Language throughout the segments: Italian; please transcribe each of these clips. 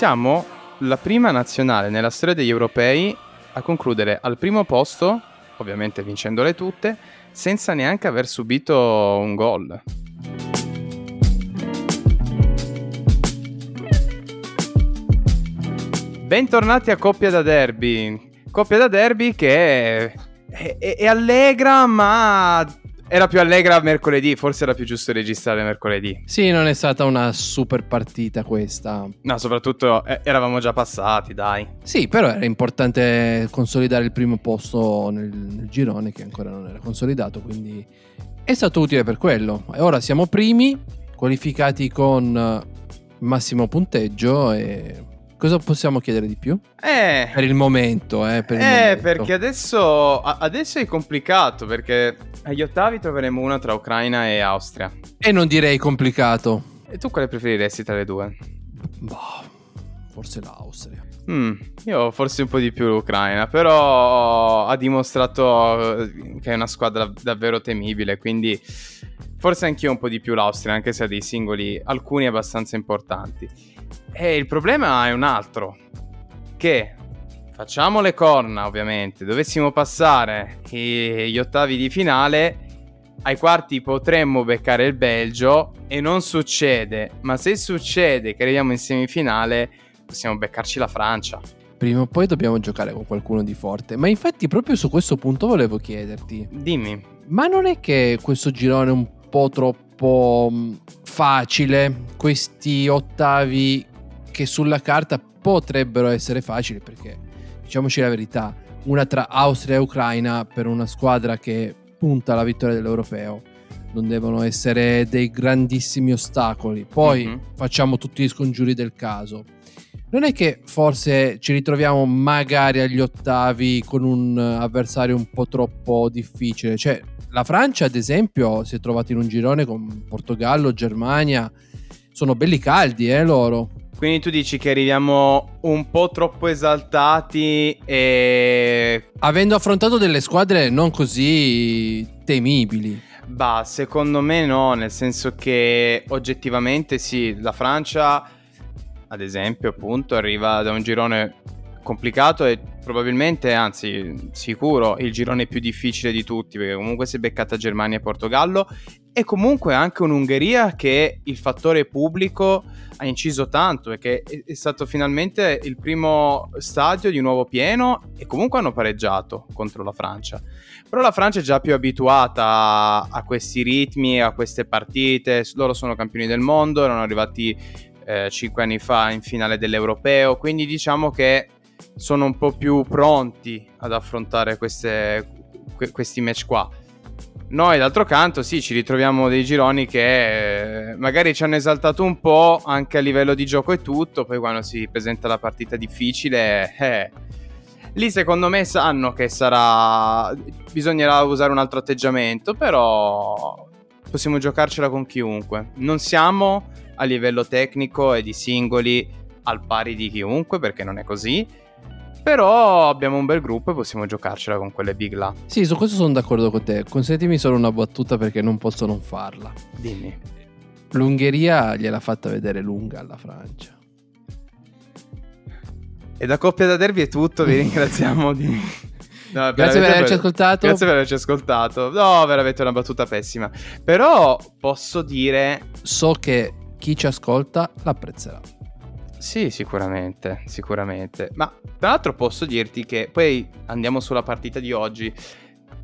Siamo la prima nazionale nella storia degli europei a concludere al primo posto, ovviamente vincendole tutte, senza neanche aver subito un gol. Bentornati a Coppia da Derby. Coppia da Derby che è, è, è allegra, ma era più allegra mercoledì, forse era più giusto registrare mercoledì. Sì, non è stata una super partita questa. No, soprattutto eh, eravamo già passati, dai. Sì, però era importante consolidare il primo posto nel, nel girone che ancora non era consolidato, quindi è stato utile per quello. E ora siamo primi, qualificati con massimo punteggio e Cosa possiamo chiedere di più? Eh, per il momento, eh, per eh momento. perché adesso, adesso è complicato, perché agli ottavi troveremo una tra Ucraina e Austria. E non direi complicato. E tu quale preferiresti tra le due? Boh, forse l'Austria. Mm, io forse un po' di più l'Ucraina, però ha dimostrato che è una squadra davvero temibile, quindi forse anch'io un po' di più l'Austria, anche se ha dei singoli, alcuni abbastanza importanti. E il problema è un altro, che facciamo le corna ovviamente, dovessimo passare gli ottavi di finale, ai quarti potremmo beccare il Belgio e non succede, ma se succede che arriviamo in semifinale possiamo beccarci la Francia. Prima o poi dobbiamo giocare con qualcuno di forte, ma infatti proprio su questo punto volevo chiederti. Dimmi. Ma non è che questo girone è un po' troppo mm, facile, questi ottavi che sulla carta potrebbero essere facili perché diciamoci la verità, una tra Austria e Ucraina per una squadra che punta alla vittoria dell'europeo non devono essere dei grandissimi ostacoli. Poi mm-hmm. facciamo tutti gli scongiuri del caso. Non è che forse ci ritroviamo magari agli ottavi con un avversario un po' troppo difficile. Cioè, la Francia, ad esempio, si è trovata in un girone con Portogallo, Germania. Sono belli caldi, eh, loro. Quindi tu dici che arriviamo un po' troppo esaltati e... Avendo affrontato delle squadre non così temibili. Bah, secondo me no, nel senso che oggettivamente sì, la Francia, ad esempio, appunto, arriva da un girone complicato e probabilmente, anzi sicuro, il girone più difficile di tutti, perché comunque si è beccata Germania e Portogallo e comunque anche un'Ungheria che il fattore pubblico ha inciso tanto perché è, stato finalmente il primo stadio di nuovo pieno e comunque hanno pareggiato contro la Francia. Però la Francia è già più abituata a, questi ritmi, a queste partite, loro sono campioni del mondo, erano arrivati eh, 5 anni fa in finale dell'Europeo, quindi diciamo che sono un po' più pronti ad affrontare queste, questi match qua. Noi d'altro canto sì, ci ritroviamo dei gironi che eh, magari ci hanno esaltato un po' anche a livello di gioco e tutto, poi quando si presenta la partita difficile, eh, lì secondo me sanno che sarà... bisognerà usare un altro atteggiamento, però possiamo giocarcela con chiunque. Non siamo a livello tecnico e di singoli al pari di chiunque, perché non è così però abbiamo un bel gruppo e possiamo giocarcela con quelle big là. Sì, su questo sono d'accordo con te. Consentimi solo una battuta perché non posso non farla. Dimmi. L'Ungheria gliel'ha fatta vedere lunga alla Francia. E da coppia da derby è tutto, vi ringraziamo di... No, grazie per averci ascoltato. Grazie per averci ascoltato. No, veramente una battuta pessima. Però posso dire... So che chi ci ascolta l'apprezzerà. Sì, sicuramente, sicuramente. Ma tra l'altro posso dirti che poi andiamo sulla partita di oggi.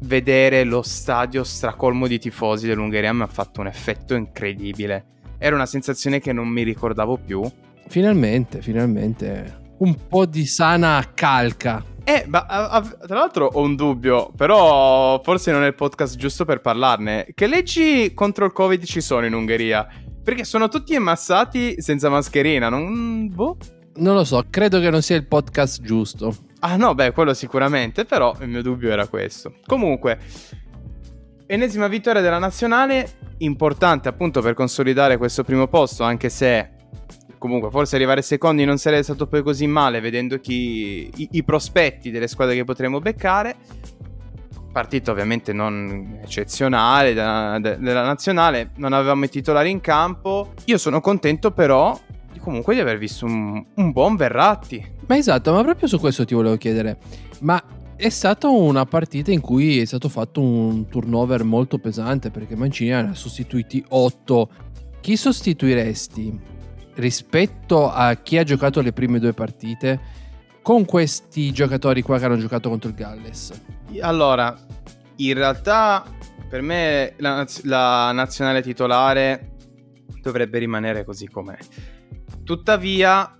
Vedere lo stadio stracolmo di tifosi dell'Ungheria mi ha fatto un effetto incredibile. Era una sensazione che non mi ricordavo più. Finalmente, finalmente. Un po' di sana calca. Eh, ma tra l'altro ho un dubbio, però forse non è il podcast giusto per parlarne. Che leggi contro il Covid ci sono in Ungheria? Perché sono tutti ammassati senza mascherina, non... Boh. Non lo so, credo che non sia il podcast giusto. Ah no, beh, quello sicuramente, però il mio dubbio era questo. Comunque, ennesima vittoria della nazionale, importante appunto per consolidare questo primo posto, anche se comunque forse arrivare secondi non sarebbe stato poi così male vedendo chi, i, i prospetti delle squadre che potremmo beccare partita ovviamente non eccezionale della, della nazionale, non avevamo i titolari in campo. Io sono contento però comunque di aver visto un, un buon Verratti. Ma esatto, ma proprio su questo ti volevo chiedere. Ma è stata una partita in cui è stato fatto un turnover molto pesante perché Mancini ha sostituiti 8. Chi sostituiresti rispetto a chi ha giocato le prime due partite con questi giocatori qua che hanno giocato contro il Galles? Allora, in realtà per me la, la nazionale titolare dovrebbe rimanere così com'è. Tuttavia,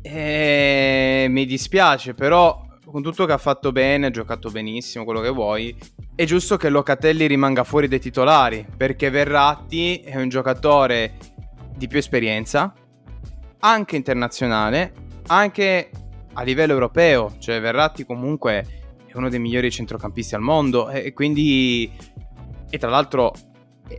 eh, mi dispiace, però con tutto che ha fatto bene, ha giocato benissimo, quello che vuoi, è giusto che Locatelli rimanga fuori dai titolari, perché Verratti è un giocatore di più esperienza, anche internazionale, anche a livello europeo, cioè Verratti comunque è uno dei migliori centrocampisti al mondo e quindi e tra l'altro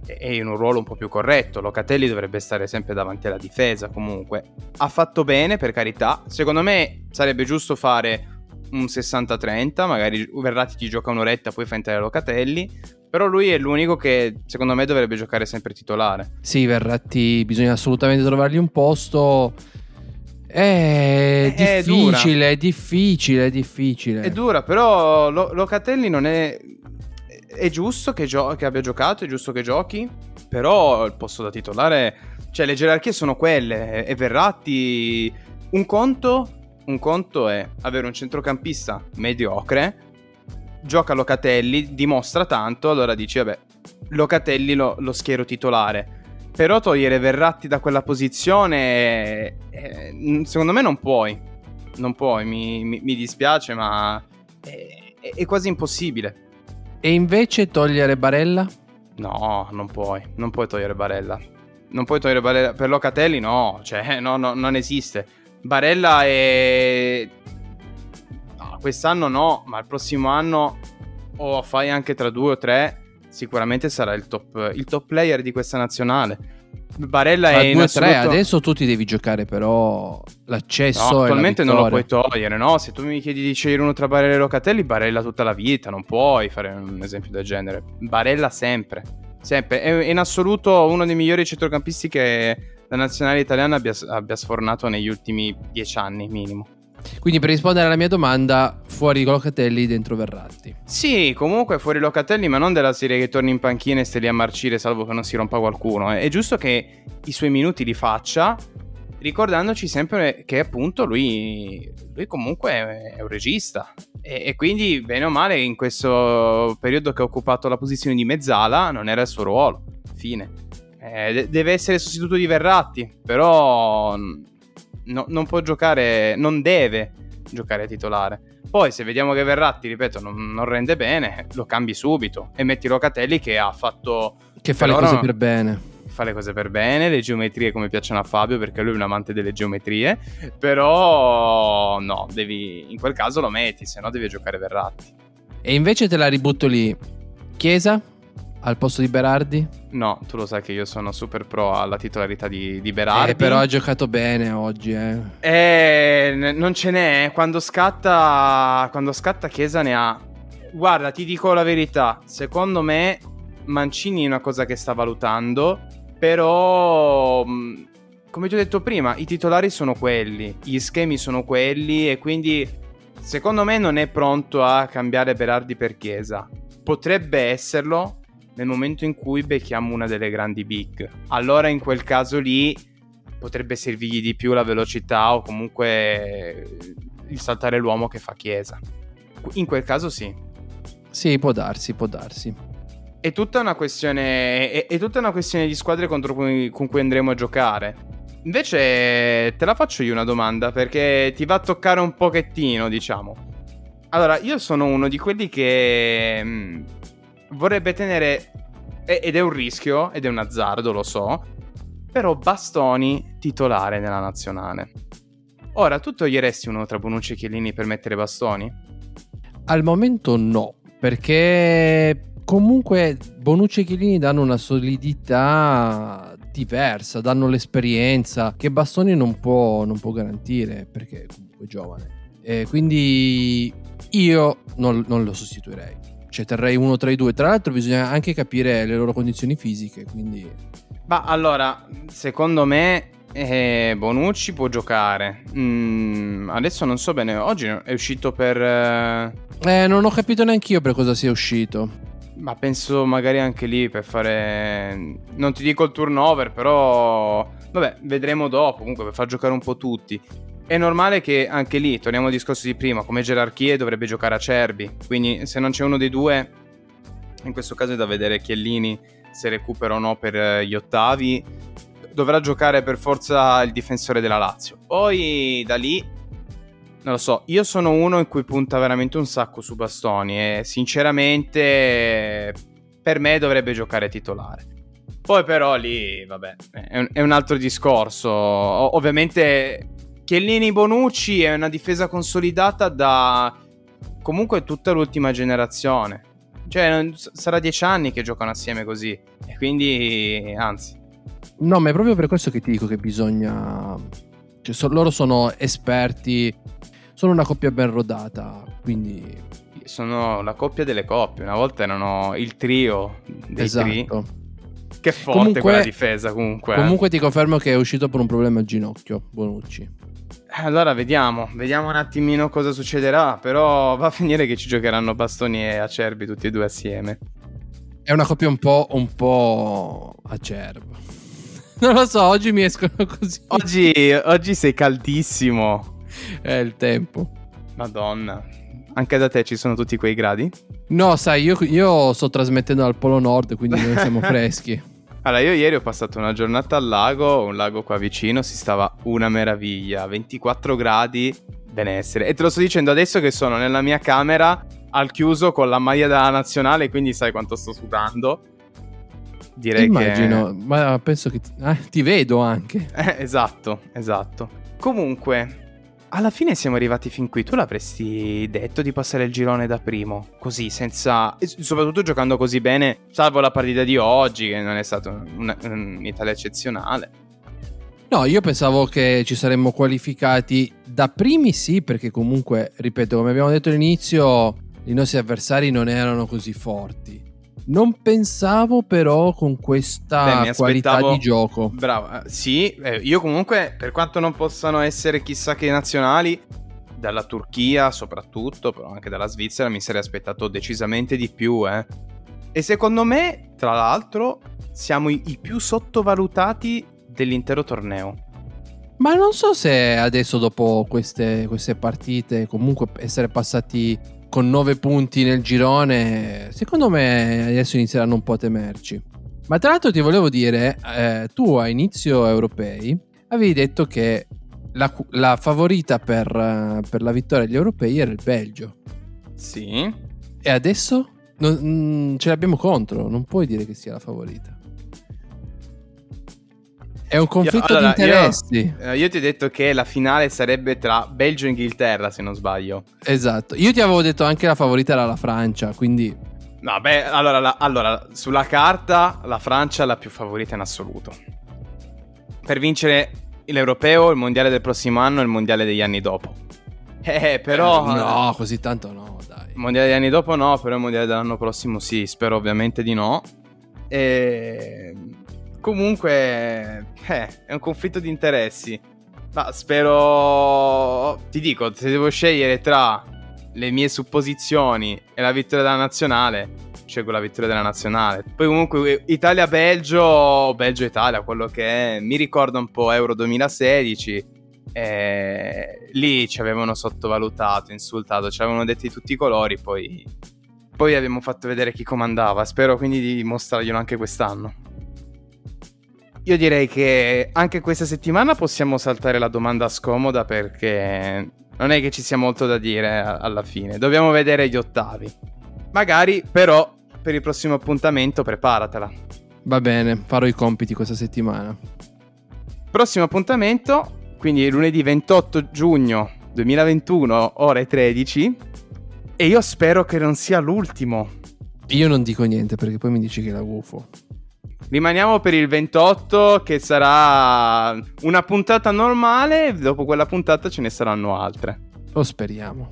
è in un ruolo un po' più corretto. Locatelli dovrebbe stare sempre davanti alla difesa comunque. Ha fatto bene, per carità. Secondo me sarebbe giusto fare un 60-30, magari Verratti ti gioca un'oretta, poi fa entrare Locatelli. Però lui è l'unico che secondo me dovrebbe giocare sempre titolare. Sì, Verratti bisogna assolutamente trovargli un posto. È, è difficile, dura. è difficile, è difficile. È dura, però Locatelli non è è giusto che, gio- che, abbia giocato, è giusto che giochi, però il posto da titolare, cioè le gerarchie sono quelle e Verratti un conto, un conto è avere un centrocampista mediocre, gioca Locatelli, dimostra tanto, allora dici vabbè, Locatelli lo, lo schiero titolare. Però togliere Verratti da quella posizione, eh, secondo me non puoi. Non puoi, mi, mi, mi dispiace, ma è, è quasi impossibile. E invece togliere Barella? No, non puoi. Non puoi togliere Barella. Non puoi togliere Barella. Per Locatelli no, cioè no, no, non esiste. Barella è... No, quest'anno no, ma il prossimo anno o fai anche tra due o tre, sicuramente sarà il top, il top player di questa nazionale. Barella è 2 assoluto... adesso tu ti devi giocare però l'accesso no, attualmente non lo puoi togliere no? se tu mi chiedi di scegliere uno tra Barella e Locatelli Barella tutta la vita non puoi fare un esempio del genere Barella sempre sempre è in assoluto uno dei migliori centrocampisti che la nazionale italiana abbia, abbia sfornato negli ultimi dieci anni minimo quindi per rispondere alla mia domanda, fuori Locatelli, dentro Verratti. Sì, comunque fuori Locatelli, ma non della serie che torni in panchina e stai lì a marcire salvo che non si rompa qualcuno. È giusto che i suoi minuti li faccia, ricordandoci sempre che appunto lui, lui comunque è un regista. E, e, quindi, bene o male, in questo periodo che ha occupato la posizione di mezzala, non era il suo ruolo. Fine. Eh, deve essere sostituto di Verratti, però no, non può giocare, non deve giocare titolare. Poi se vediamo che Verratti, ripeto, non, non, rende bene, lo cambi subito e metti Locatelli che ha fatto... Che fa le cose per bene. Fa le cose per bene, le geometrie come piacciono a Fabio perché lui è un amante delle geometrie, però no, devi, in quel caso lo metti, se no devi giocare Verratti. E invece te la ributto lì. Chiesa? Al posto di Berardi? No, tu lo sai che io sono super pro alla titolarità di, di Berardi. Eh, però ha giocato bene oggi, eh. Eh, n- non ce n'è. Quando scatta, quando scatta Chiesa ne ha. Guarda, ti dico la verità. Secondo me Mancini è una cosa che sta valutando, però... Mm, come ti ho detto prima, i titolari sono quelli, gli schemi sono quelli e quindi secondo me non è pronto a cambiare Berardi per Chiesa. Potrebbe esserlo, nel momento in cui becchiamo una delle grandi big. Allora in quel caso lì potrebbe servirgli di più la velocità o comunque il saltare l'uomo che fa chiesa. In quel caso sì. Sì, può darsi, può darsi. È tutta una questione, è, è tutta una questione di squadre contro cui, con cui andremo a giocare. Invece te la faccio io una domanda perché ti va a toccare un pochettino, diciamo. Allora, io sono uno di quelli che mm, vorrebbe tenere, ed è un rischio, ed è un azzardo, lo so, però Bastoni titolare nella nazionale. Ora, tu toglieresti uno tra Bonucci e Chiellini per mettere Bastoni? Al momento no, perché comunque Bonucci e Chiellini danno una solidità diversa, danno l'esperienza che Bastoni non può, non può garantire perché comunque è giovane. E quindi io non, non lo sostituirei cioè terrei uno tra i due. Tra l'altro bisogna anche capire le loro condizioni fisiche, quindi... Ma allora, secondo me Eh, Bonucci può giocare. Mm, adesso non so bene. Oggi è uscito per. Eh, eh non ho capito neanche io per cosa sia uscito. Ma penso magari anche lì per fare. Non ti dico il turnover, però. Vabbè, vedremo dopo. Comunque per far giocare un po' tutti. È normale che anche lì, torniamo al discorso di prima, come gerarchie dovrebbe giocare a Cerbi. Quindi se non c'è uno dei due, in questo caso è da vedere Chiellini se recupera o no per eh, gli ottavi dovrà giocare per forza il difensore della Lazio. Poi da lì, non lo so, io sono uno in cui punta veramente un sacco su bastoni e sinceramente per me dovrebbe giocare titolare. Poi però lì, vabbè, è un, è un altro discorso. O- ovviamente Chiellini Bonucci è una difesa consolidata da comunque tutta l'ultima generazione. Cioè, sarà dieci anni che giocano assieme così. E quindi, anzi, No, ma è proprio per questo che ti dico che bisogna... Cioè, so, loro sono esperti, sono una coppia ben rodata, quindi... Sono la coppia delle coppie, una volta erano il trio dei esatto. tri. Che forte comunque, quella difesa comunque. Eh. Comunque ti confermo che è uscito per un problema al ginocchio, Bonucci. Eh, allora vediamo, vediamo un attimino cosa succederà, però va a finire che ci giocheranno Bastoni e Acerbi tutti e due assieme. È una coppia un po', un po' acerba. Non lo so, oggi mi escono così. Oggi, oggi sei caldissimo. È il tempo. Madonna. Anche da te ci sono tutti quei gradi? No, sai, io, io sto trasmettendo dal Polo Nord, quindi noi siamo freschi. Allora, io ieri ho passato una giornata al lago, un lago qua vicino, si stava una meraviglia, 24 gradi, benessere. E te lo sto dicendo adesso che sono nella mia camera al chiuso con la maglia della nazionale, quindi sai quanto sto sudando direi Immagino, che... ma penso che ti, eh, ti vedo anche. Eh, esatto, esatto. Comunque, alla fine siamo arrivati fin qui. Tu l'avresti detto di passare il girone da primo, così, senza... soprattutto giocando così bene, salvo la partita di oggi, che non è stata un'Italia eccezionale. No, io pensavo che ci saremmo qualificati da primi sì, perché comunque, ripeto, come abbiamo detto all'inizio, i nostri avversari non erano così forti. Non pensavo però con questa Beh, qualità di gioco. Bravo, eh, sì, eh, io comunque per quanto non possano essere chissà che nazionali, dalla Turchia soprattutto, però anche dalla Svizzera mi sarei aspettato decisamente di più, eh. E secondo me, tra l'altro, siamo i, i più sottovalutati dell'intero torneo. Ma non so se adesso dopo queste, queste partite, comunque essere passati con 9 punti nel girone, secondo me adesso inizieranno un po' a temerci. Ma tra l'altro ti volevo dire, eh, tu a inizio europei avevi detto che la, la favorita per, per, la vittoria agli europei era il Belgio. Sì. E adesso non, mm, ce l'abbiamo contro, non puoi dire che sia la favorita. È un conflitto allora, di interessi. Io, eh, io, ti ho detto che la finale sarebbe tra Belgio e Inghilterra, se non sbaglio. Esatto. Io ti avevo detto anche la favorita era la Francia, quindi... No, beh, allora, la, allora, sulla carta la Francia è la più favorita in assoluto. Per vincere l'Europeo, il Mondiale del prossimo anno e il Mondiale degli anni dopo. Eh, però... Eh, no, così tanto no, dai. Il Mondiale degli anni dopo no, però il Mondiale dell'anno prossimo sì, spero ovviamente di no. E Comunque, eh, è un conflitto di interessi. Ma spero. Ti dico, se devo scegliere tra le mie supposizioni e la vittoria della nazionale, scelgo la vittoria della nazionale. Poi, comunque, Italia-Belgio, Belgio-Italia, quello che è, mi ricorda un po' Euro 2016. Eh, lì ci avevano sottovalutato, insultato, ci avevano detto di tutti i colori. Poi, poi abbiamo fatto vedere chi comandava. Spero quindi di mostrarglielo anche quest'anno. Io direi che anche questa settimana possiamo saltare la domanda scomoda perché non è che ci sia molto da dire alla fine. Dobbiamo vedere gli ottavi. Magari, però, per il prossimo appuntamento preparatela. Va bene, farò i compiti questa settimana. Prossimo appuntamento, quindi lunedì 28 giugno 2021, ore 13. E io spero che non sia l'ultimo. Io non dico niente perché poi mi dici che la UFO. Rimaniamo per il 28 che sarà una puntata normale, dopo quella puntata ce ne saranno altre. Lo speriamo.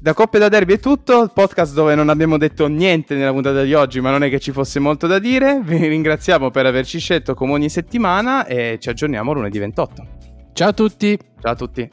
da Coppe da Derby è tutto, il podcast dove non abbiamo detto niente nella puntata di oggi, ma non è che ci fosse molto da dire. Vi ringraziamo per averci scelto come ogni settimana e ci aggiorniamo lunedì 28. Ciao a tutti. Ciao a tutti.